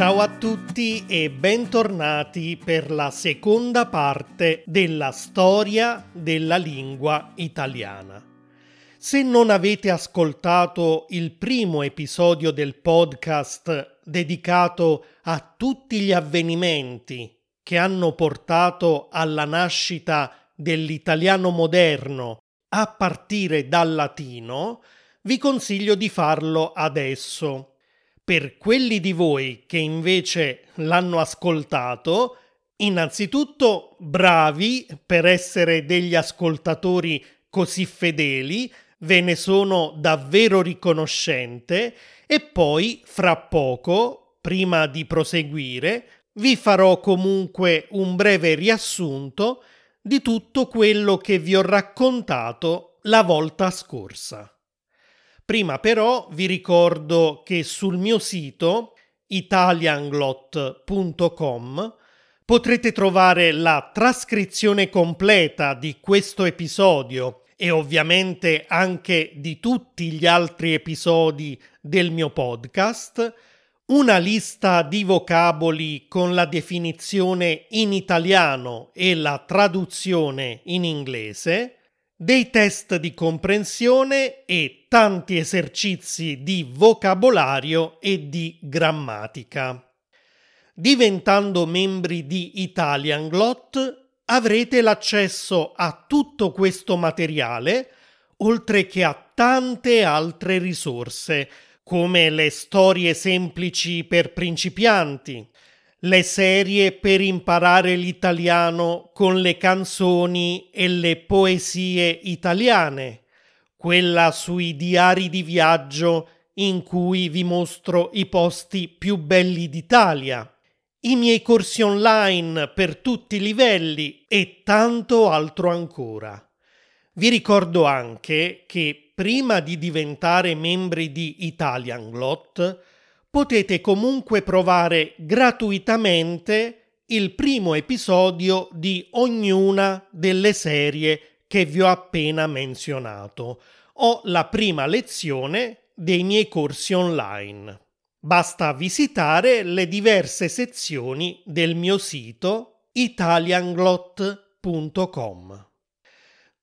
Ciao a tutti e bentornati per la seconda parte della storia della lingua italiana. Se non avete ascoltato il primo episodio del podcast dedicato a tutti gli avvenimenti che hanno portato alla nascita dell'italiano moderno a partire dal latino, vi consiglio di farlo adesso per quelli di voi che invece l'hanno ascoltato, innanzitutto bravi per essere degli ascoltatori così fedeli, ve ne sono davvero riconoscente e poi fra poco, prima di proseguire, vi farò comunque un breve riassunto di tutto quello che vi ho raccontato la volta scorsa. Prima però vi ricordo che sul mio sito italianglot.com potrete trovare la trascrizione completa di questo episodio e ovviamente anche di tutti gli altri episodi del mio podcast, una lista di vocaboli con la definizione in italiano e la traduzione in inglese, dei test di comprensione e tanti esercizi di vocabolario e di grammatica. Diventando membri di Italian Glot avrete l'accesso a tutto questo materiale, oltre che a tante altre risorse, come le storie semplici per principianti, le serie per imparare l'italiano con le canzoni e le poesie italiane, quella sui diari di viaggio in cui vi mostro i posti più belli d'Italia, i miei corsi online per tutti i livelli e tanto altro ancora. Vi ricordo anche che prima di diventare membri di Italian Glot potete comunque provare gratuitamente il primo episodio di ognuna delle serie che vi ho appena menzionato o la prima lezione dei miei corsi online. Basta visitare le diverse sezioni del mio sito italianglot.com.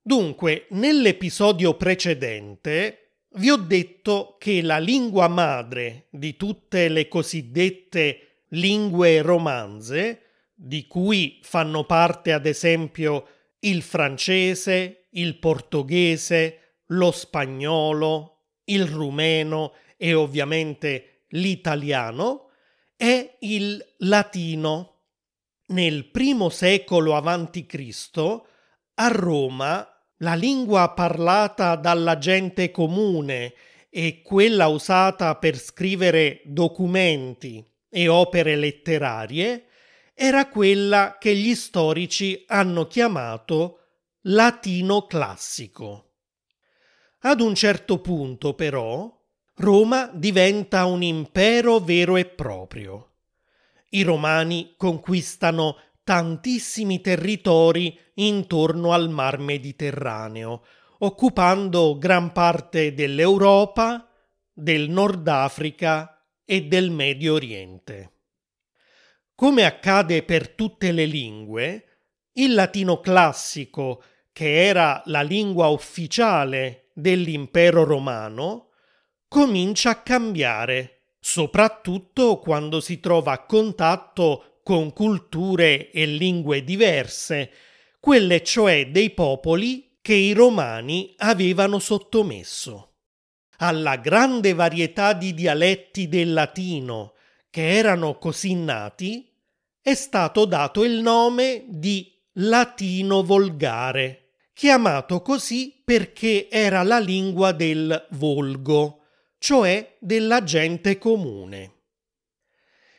Dunque, nell'episodio precedente vi ho detto che la lingua madre di tutte le cosiddette lingue romanze, di cui fanno parte ad esempio il francese, il portoghese, lo spagnolo, il rumeno e ovviamente l'italiano, è il latino. Nel primo secolo a.C., a Roma la lingua parlata dalla gente comune e quella usata per scrivere documenti e opere letterarie era quella che gli storici hanno chiamato latino classico. Ad un certo punto, però, Roma diventa un impero vero e proprio. I romani conquistano tantissimi territori intorno al mar Mediterraneo, occupando gran parte dell'Europa, del Nord Africa e del Medio Oriente. Come accade per tutte le lingue, il latino classico, che era la lingua ufficiale dell'impero romano, comincia a cambiare, soprattutto quando si trova a contatto con culture e lingue diverse, quelle cioè dei popoli che i romani avevano sottomesso. Alla grande varietà di dialetti del latino che erano così nati è stato dato il nome di latino volgare, chiamato così perché era la lingua del volgo, cioè della gente comune.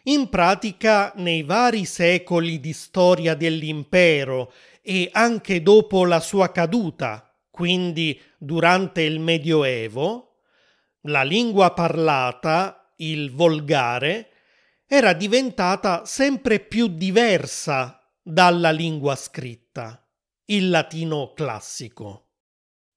In pratica, nei vari secoli di storia dell'impero e anche dopo la sua caduta, quindi durante il Medioevo, la lingua parlata, il volgare, era diventata sempre più diversa dalla lingua scritta, il latino classico.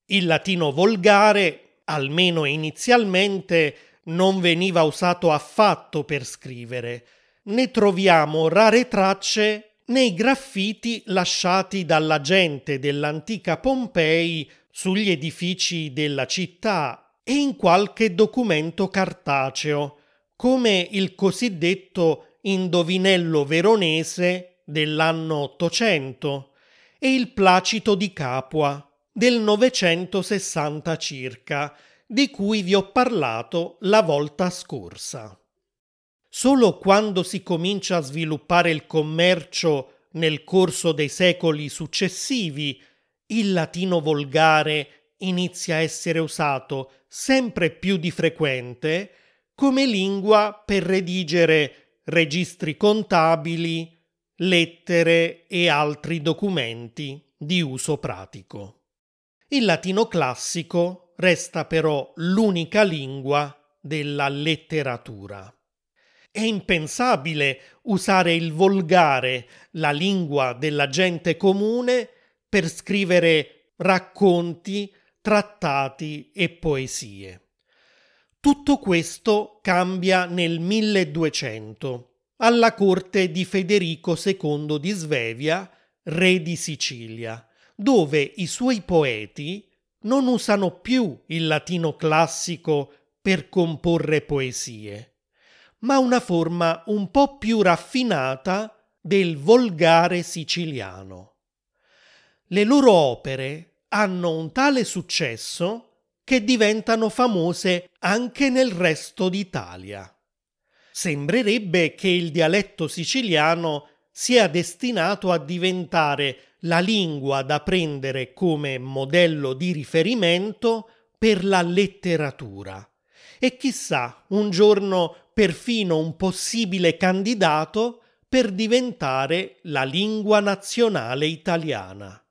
Il latino volgare, almeno inizialmente, non veniva usato affatto per scrivere, ne troviamo rare tracce nei graffiti lasciati dalla gente dell'antica Pompei sugli edifici della città e in qualche documento cartaceo, come il cosiddetto indovinello veronese dell'anno 800 e il Placito di Capua del 960 circa, di cui vi ho parlato la volta scorsa. Solo quando si comincia a sviluppare il commercio nel corso dei secoli successivi, il latino volgare inizia a essere usato sempre più di frequente come lingua per redigere registri contabili, lettere e altri documenti di uso pratico. Il latino classico resta però l'unica lingua della letteratura. È impensabile usare il volgare, la lingua della gente comune, per scrivere racconti, trattati e poesie. Tutto questo cambia nel 1200, alla corte di Federico II di Svevia, re di Sicilia, dove i suoi poeti non usano più il latino classico per comporre poesie ma una forma un po' più raffinata del volgare siciliano. Le loro opere hanno un tale successo che diventano famose anche nel resto d'Italia. Sembrerebbe che il dialetto siciliano sia destinato a diventare la lingua da prendere come modello di riferimento per la letteratura. E chissà, un giorno perfino un possibile candidato per diventare la lingua nazionale italiana.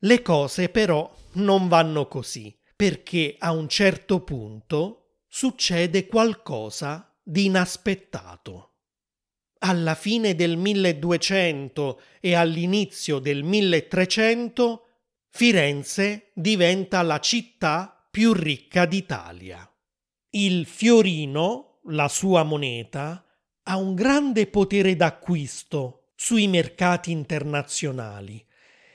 Le cose però non vanno così, perché a un certo punto succede qualcosa di inaspettato. Alla fine del 1200 e all'inizio del 1300 Firenze diventa la città più ricca d'Italia. Il fiorino la sua moneta, ha un grande potere d'acquisto sui mercati internazionali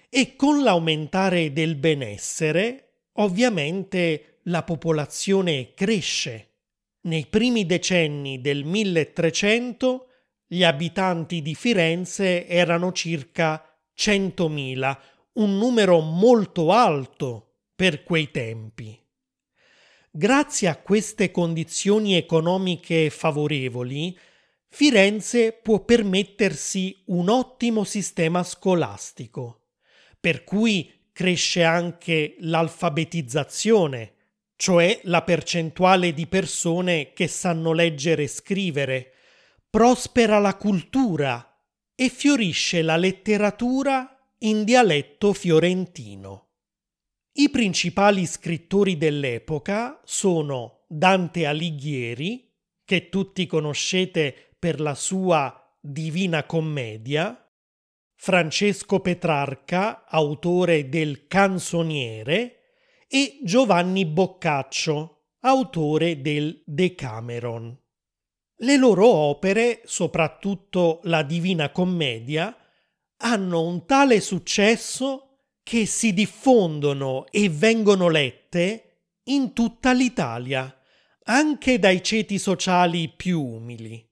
e con l'aumentare del benessere, ovviamente la popolazione cresce. Nei primi decenni del 1300 gli abitanti di Firenze erano circa 100.000, un numero molto alto per quei tempi. Grazie a queste condizioni economiche favorevoli, Firenze può permettersi un ottimo sistema scolastico, per cui cresce anche l'alfabetizzazione, cioè la percentuale di persone che sanno leggere e scrivere, prospera la cultura e fiorisce la letteratura in dialetto fiorentino. I principali scrittori dell'epoca sono Dante Alighieri, che tutti conoscete per la sua Divina Commedia, Francesco Petrarca, autore del Canzoniere, e Giovanni Boccaccio, autore del Decameron. Le loro opere, soprattutto la Divina Commedia, hanno un tale successo che si diffondono e vengono lette in tutta l'Italia, anche dai ceti sociali più umili.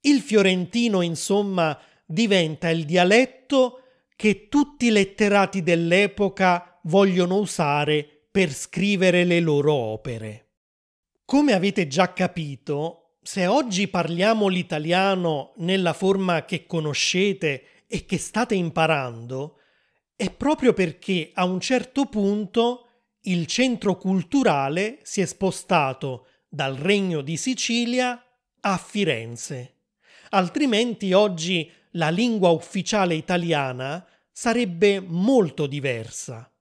Il fiorentino, insomma, diventa il dialetto che tutti i letterati dell'epoca vogliono usare per scrivere le loro opere. Come avete già capito, se oggi parliamo l'italiano nella forma che conoscete e che state imparando, è proprio perché a un certo punto il centro culturale si è spostato dal Regno di Sicilia a Firenze. Altrimenti oggi la lingua ufficiale italiana sarebbe molto diversa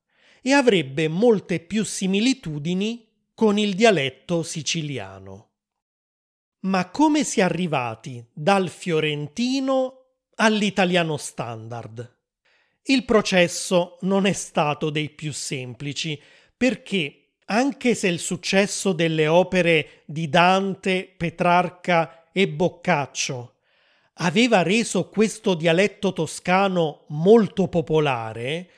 e avrebbe molte più similitudini con il dialetto siciliano. Ma come si è arrivati dal fiorentino all'italiano standard? Il processo non è stato dei più semplici, perché anche se il successo delle opere di Dante, Petrarca e Boccaccio aveva reso questo dialetto toscano molto popolare,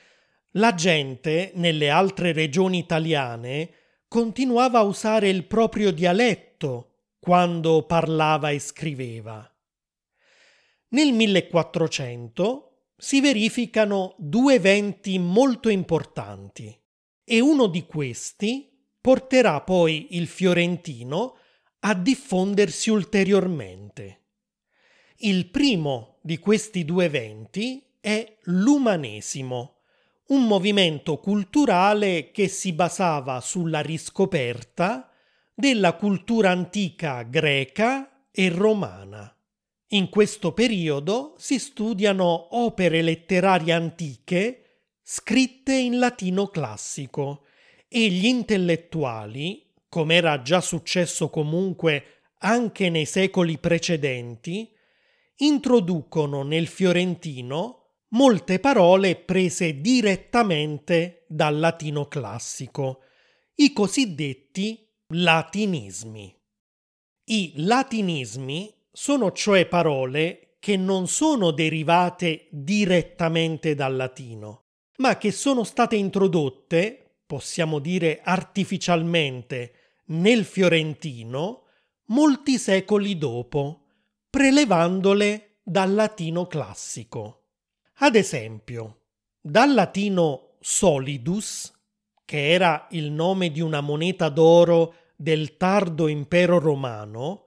la gente nelle altre regioni italiane continuava a usare il proprio dialetto quando parlava e scriveva. Nel 1400 si verificano due eventi molto importanti e uno di questi porterà poi il fiorentino a diffondersi ulteriormente. Il primo di questi due eventi è l'umanesimo, un movimento culturale che si basava sulla riscoperta della cultura antica greca e romana. In questo periodo si studiano opere letterarie antiche scritte in latino classico e gli intellettuali, come era già successo comunque anche nei secoli precedenti, introducono nel fiorentino molte parole prese direttamente dal latino classico, i cosiddetti latinismi. I latinismi sono cioè parole che non sono derivate direttamente dal latino, ma che sono state introdotte, possiamo dire artificialmente, nel fiorentino molti secoli dopo prelevandole dal latino classico. Ad esempio, dal latino solidus, che era il nome di una moneta d'oro del tardo impero romano,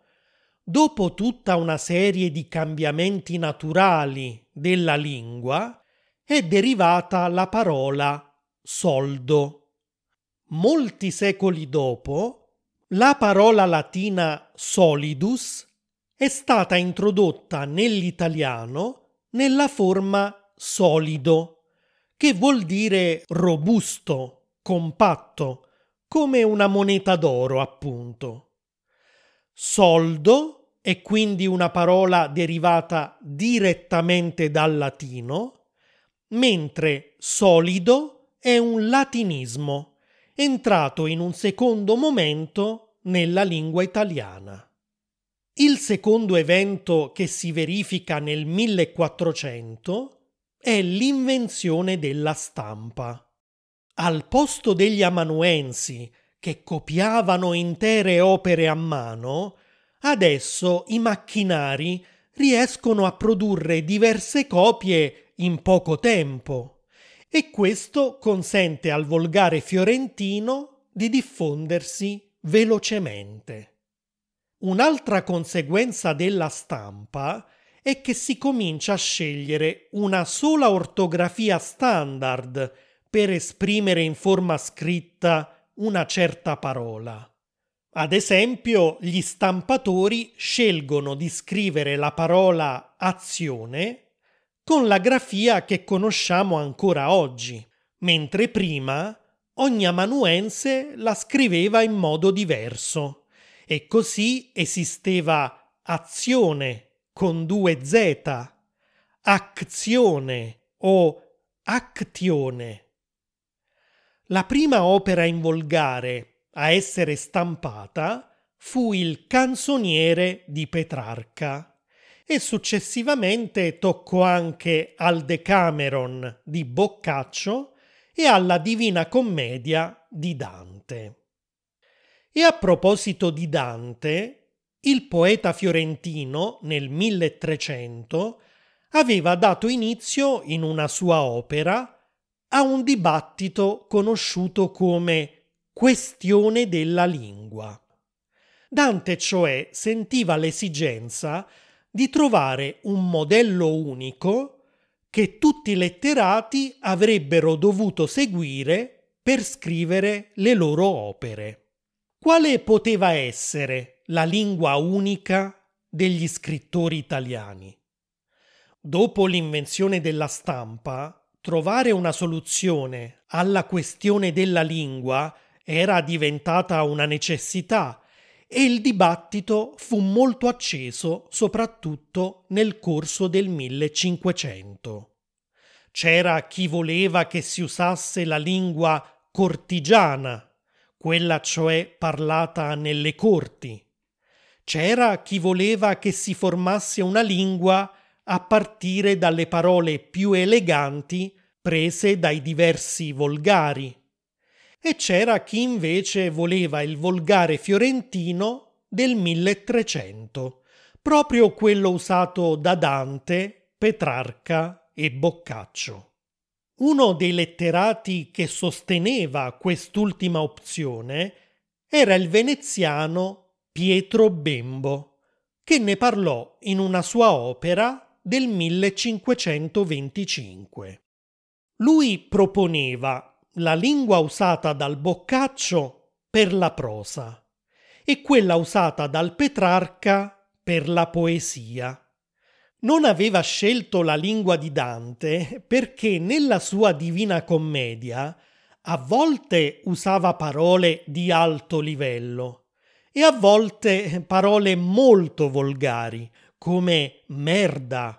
dopo tutta una serie di cambiamenti naturali della lingua, è derivata la parola soldo. Molti secoli dopo, la parola latina solidus è stata introdotta nell'italiano nella forma solido, che vuol dire robusto, compatto, come una moneta d'oro, appunto. Soldo è quindi una parola derivata direttamente dal latino, mentre solido è un latinismo entrato in un secondo momento nella lingua italiana. Il secondo evento che si verifica nel 1400 è l'invenzione della stampa. Al posto degli amanuensi che copiavano intere opere a mano, adesso i macchinari riescono a produrre diverse copie in poco tempo e questo consente al volgare fiorentino di diffondersi velocemente. Un'altra conseguenza della stampa è che si comincia a scegliere una sola ortografia standard per esprimere in forma scritta una certa parola. Ad esempio, gli stampatori scelgono di scrivere la parola azione con la grafia che conosciamo ancora oggi, mentre prima ogni amanuense la scriveva in modo diverso e così esisteva azione con due Z, azione o actione. La prima opera in volgare a essere stampata fu il canzoniere di Petrarca e successivamente toccò anche al Decameron di Boccaccio e alla Divina Commedia di Dante. E a proposito di Dante, il poeta fiorentino nel 1300 aveva dato inizio in una sua opera a un dibattito conosciuto come questione della lingua. Dante cioè sentiva l'esigenza di trovare un modello unico che tutti i letterati avrebbero dovuto seguire per scrivere le loro opere. Quale poteva essere la lingua unica degli scrittori italiani? Dopo l'invenzione della stampa, trovare una soluzione alla questione della lingua era diventata una necessità e il dibattito fu molto acceso soprattutto nel corso del 1500. C'era chi voleva che si usasse la lingua cortigiana quella cioè parlata nelle corti. C'era chi voleva che si formasse una lingua a partire dalle parole più eleganti prese dai diversi volgari. E c'era chi invece voleva il volgare fiorentino del 1300, proprio quello usato da Dante, Petrarca e Boccaccio. Uno dei letterati che sosteneva quest'ultima opzione era il veneziano Pietro Bembo, che ne parlò in una sua opera del 1525. Lui proponeva la lingua usata dal Boccaccio per la prosa e quella usata dal Petrarca per la poesia. Non aveva scelto la lingua di Dante perché nella sua Divina Commedia a volte usava parole di alto livello e a volte parole molto volgari come merda,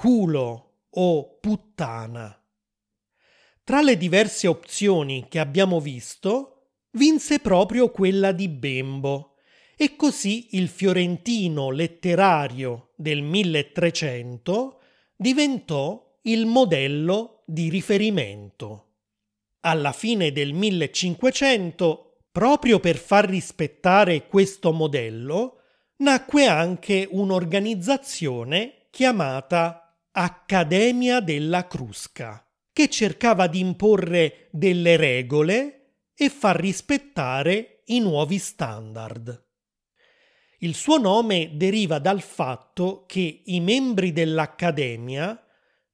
culo o puttana. Tra le diverse opzioni che abbiamo visto, vinse proprio quella di Bembo e così il fiorentino letterario del 1300 diventò il modello di riferimento. Alla fine del 1500 Proprio per far rispettare questo modello, nacque anche un'organizzazione chiamata Accademia della Crusca, che cercava di imporre delle regole e far rispettare i nuovi standard. Il suo nome deriva dal fatto che i membri dell'Accademia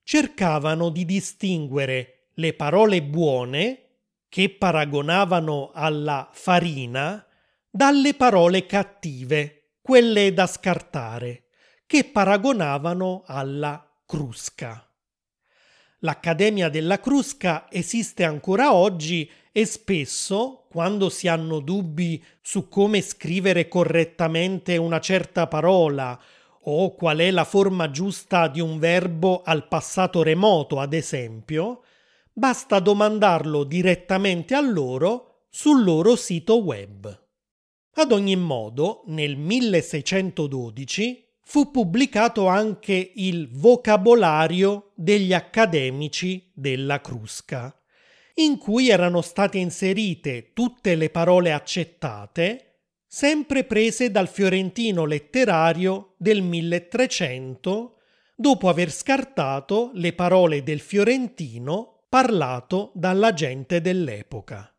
cercavano di distinguere le parole buone che paragonavano alla farina dalle parole cattive, quelle da scartare, che paragonavano alla crusca. L'Accademia della Crusca esiste ancora oggi e spesso, quando si hanno dubbi su come scrivere correttamente una certa parola o qual è la forma giusta di un verbo al passato remoto, ad esempio, basta domandarlo direttamente a loro sul loro sito web. Ad ogni modo, nel 1612 fu pubblicato anche il vocabolario degli accademici della Crusca, in cui erano state inserite tutte le parole accettate, sempre prese dal fiorentino letterario del 1300, dopo aver scartato le parole del fiorentino parlato dalla gente dell'epoca.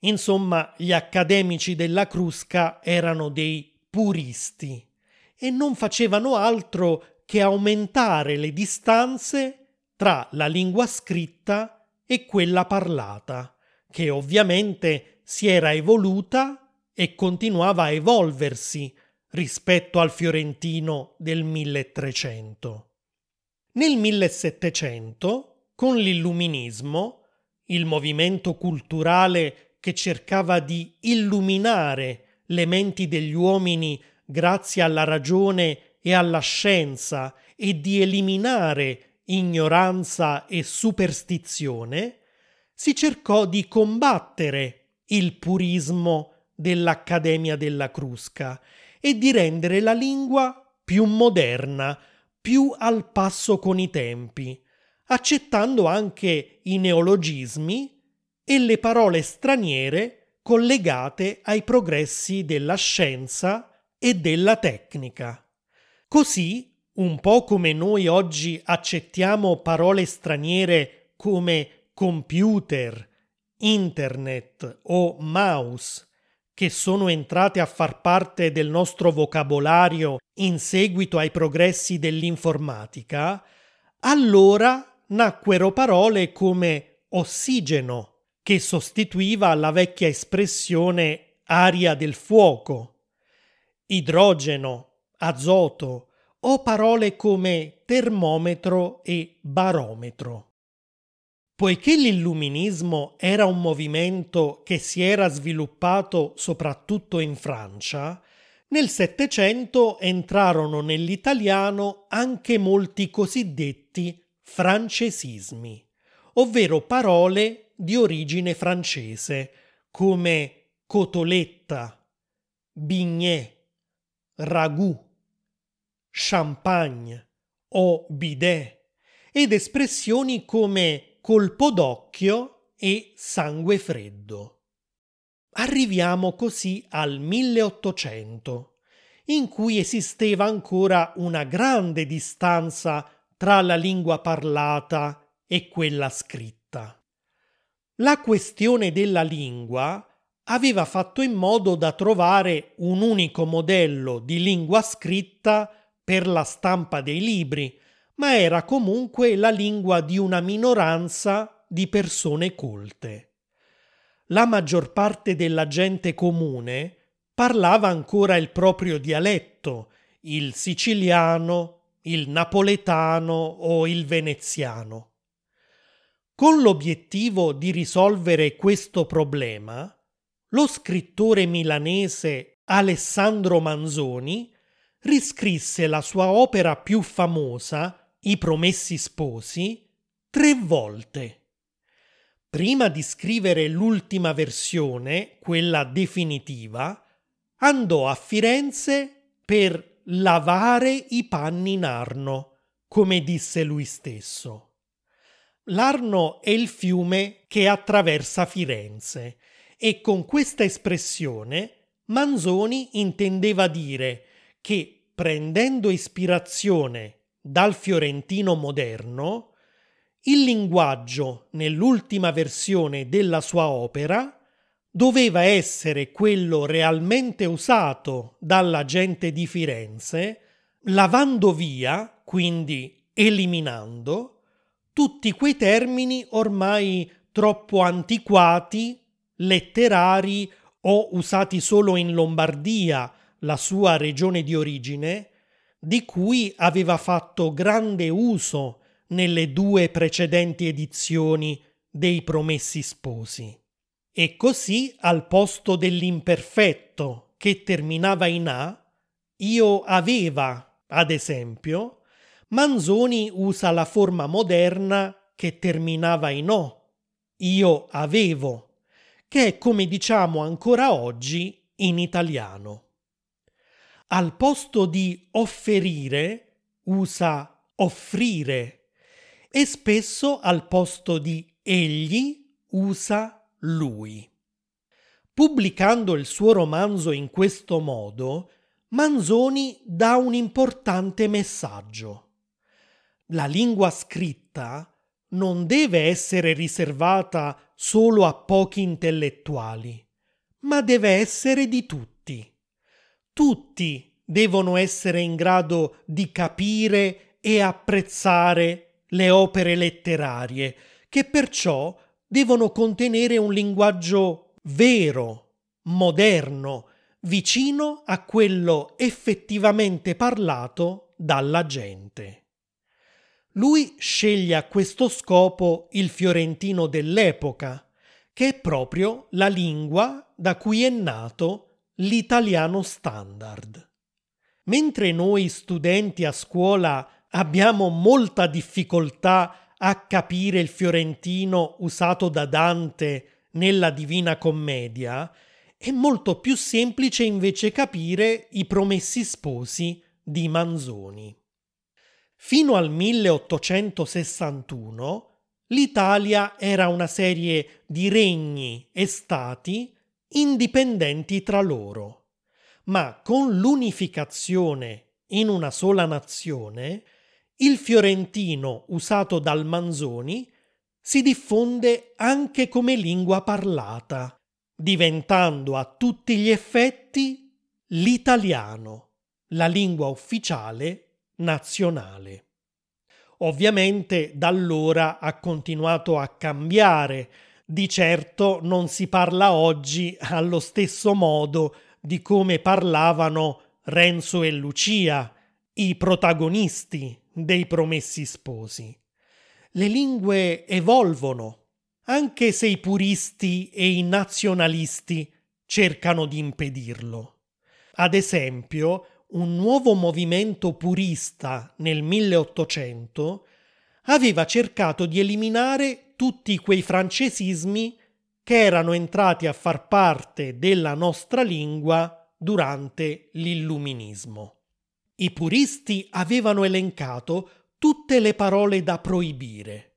Insomma, gli accademici della Crusca erano dei puristi e non facevano altro che aumentare le distanze tra la lingua scritta e quella parlata, che ovviamente si era evoluta e continuava a evolversi rispetto al fiorentino del 1300. Nel 1700 con l'illuminismo, il movimento culturale che cercava di illuminare le menti degli uomini grazie alla ragione e alla scienza e di eliminare ignoranza e superstizione, si cercò di combattere il purismo dell'Accademia della Crusca e di rendere la lingua più moderna, più al passo con i tempi, accettando anche i neologismi e le parole straniere collegate ai progressi della scienza e della tecnica. Così, un po' come noi oggi accettiamo parole straniere come computer, internet o mouse, che sono entrate a far parte del nostro vocabolario in seguito ai progressi dell'informatica, allora nacquero parole come ossigeno, che sostituiva la vecchia espressione aria del fuoco, idrogeno, azoto o parole come termometro e barometro. Poiché l'illuminismo era un movimento che si era sviluppato soprattutto in Francia, nel Settecento entrarono nell'italiano anche molti cosiddetti francesismi, ovvero parole di origine francese come cotoletta, bignè, ragù, champagne o bidet ed espressioni come colpo d'occhio e sangue freddo. Arriviamo così al 1800, in cui esisteva ancora una grande distanza tra la lingua parlata e quella scritta. La questione della lingua aveva fatto in modo da trovare un unico modello di lingua scritta per la stampa dei libri, ma era comunque la lingua di una minoranza di persone colte. La maggior parte della gente comune parlava ancora il proprio dialetto, il siciliano, il napoletano o il veneziano. Con l'obiettivo di risolvere questo problema, lo scrittore milanese Alessandro Manzoni riscrisse la sua opera più famosa, I Promessi Sposi, tre volte. Prima di scrivere l'ultima versione, quella definitiva, andò a Firenze per lavare i panni in Arno, come disse lui stesso. L'Arno è il fiume che attraversa Firenze e con questa espressione Manzoni intendeva dire che prendendo ispirazione dal fiorentino moderno, il linguaggio nell'ultima versione della sua opera doveva essere quello realmente usato dalla gente di Firenze, lavando via, quindi eliminando, tutti quei termini ormai troppo antiquati letterari o usati solo in Lombardia, la sua regione di origine, di cui aveva fatto grande uso nelle due precedenti edizioni dei Promessi Sposi. E così al posto dell'imperfetto che terminava in A, io aveva, ad esempio, Manzoni usa la forma moderna che terminava in O, io avevo che è come diciamo ancora oggi in italiano. Al posto di offerire usa offrire e spesso al posto di egli usa lui. Pubblicando il suo romanzo in questo modo, Manzoni dà un importante messaggio. La lingua scritta non deve essere riservata solo a pochi intellettuali, ma deve essere di tutti. Tutti devono essere in grado di capire e apprezzare le opere letterarie, che perciò devono contenere un linguaggio vero, moderno, vicino a quello effettivamente parlato dalla gente. Lui sceglie a questo scopo il fiorentino dell'epoca, che è proprio la lingua da cui è nato l'italiano standard. Mentre noi studenti a scuola abbiamo molta difficoltà a capire il fiorentino usato da Dante nella Divina Commedia, è molto più semplice invece capire i promessi sposi di Manzoni. Fino al 1861 l'Italia era una serie di regni e stati indipendenti tra loro, ma con l'unificazione in una sola nazione, il fiorentino usato dal Manzoni si diffonde anche come lingua parlata, diventando a tutti gli effetti l'italiano, la lingua ufficiale nazionale. Ovviamente da allora ha continuato a cambiare, di certo non si parla oggi allo stesso modo di come parlavano Renzo e Lucia, i protagonisti dei promessi sposi. Le lingue evolvono, anche se i puristi e i nazionalisti cercano di impedirlo. Ad esempio, un nuovo movimento purista nel 1800 aveva cercato di eliminare tutti quei francesismi che erano entrati a far parte della nostra lingua durante l'illuminismo. I puristi avevano elencato tutte le parole da proibire,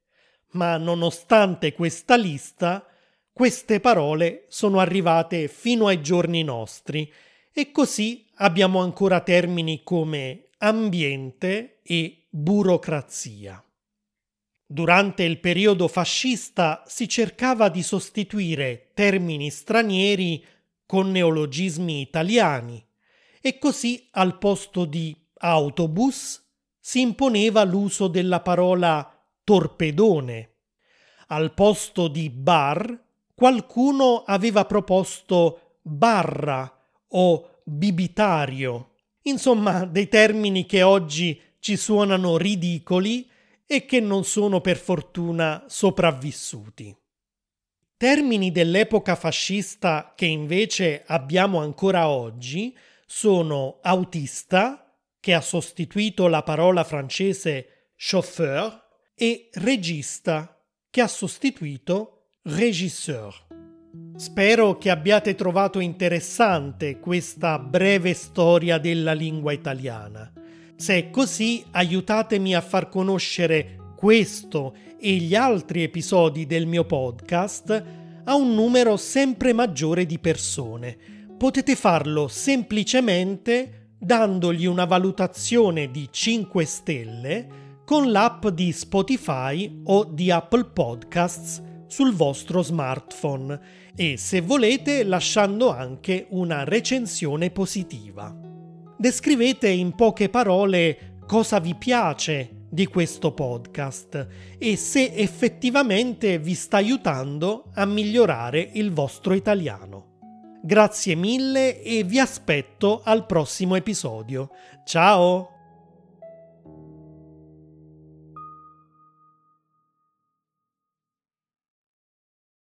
ma nonostante questa lista, queste parole sono arrivate fino ai giorni nostri e così abbiamo ancora termini come ambiente e burocrazia. Durante il periodo fascista si cercava di sostituire termini stranieri con neologismi italiani e così al posto di autobus si imponeva l'uso della parola torpedone. Al posto di bar qualcuno aveva proposto barra o bibitario, insomma dei termini che oggi ci suonano ridicoli e che non sono per fortuna sopravvissuti. Termini dell'epoca fascista che invece abbiamo ancora oggi sono autista, che ha sostituito la parola francese chauffeur, e regista, che ha sostituito régisseur. Spero che abbiate trovato interessante questa breve storia della lingua italiana. Se è così, aiutatemi a far conoscere questo e gli altri episodi del mio podcast a un numero sempre maggiore di persone. Potete farlo semplicemente dandogli una valutazione di 5 stelle con l'app di Spotify o di Apple Podcasts sul vostro smartphone e se volete lasciando anche una recensione positiva descrivete in poche parole cosa vi piace di questo podcast e se effettivamente vi sta aiutando a migliorare il vostro italiano. Grazie mille e vi aspetto al prossimo episodio. Ciao!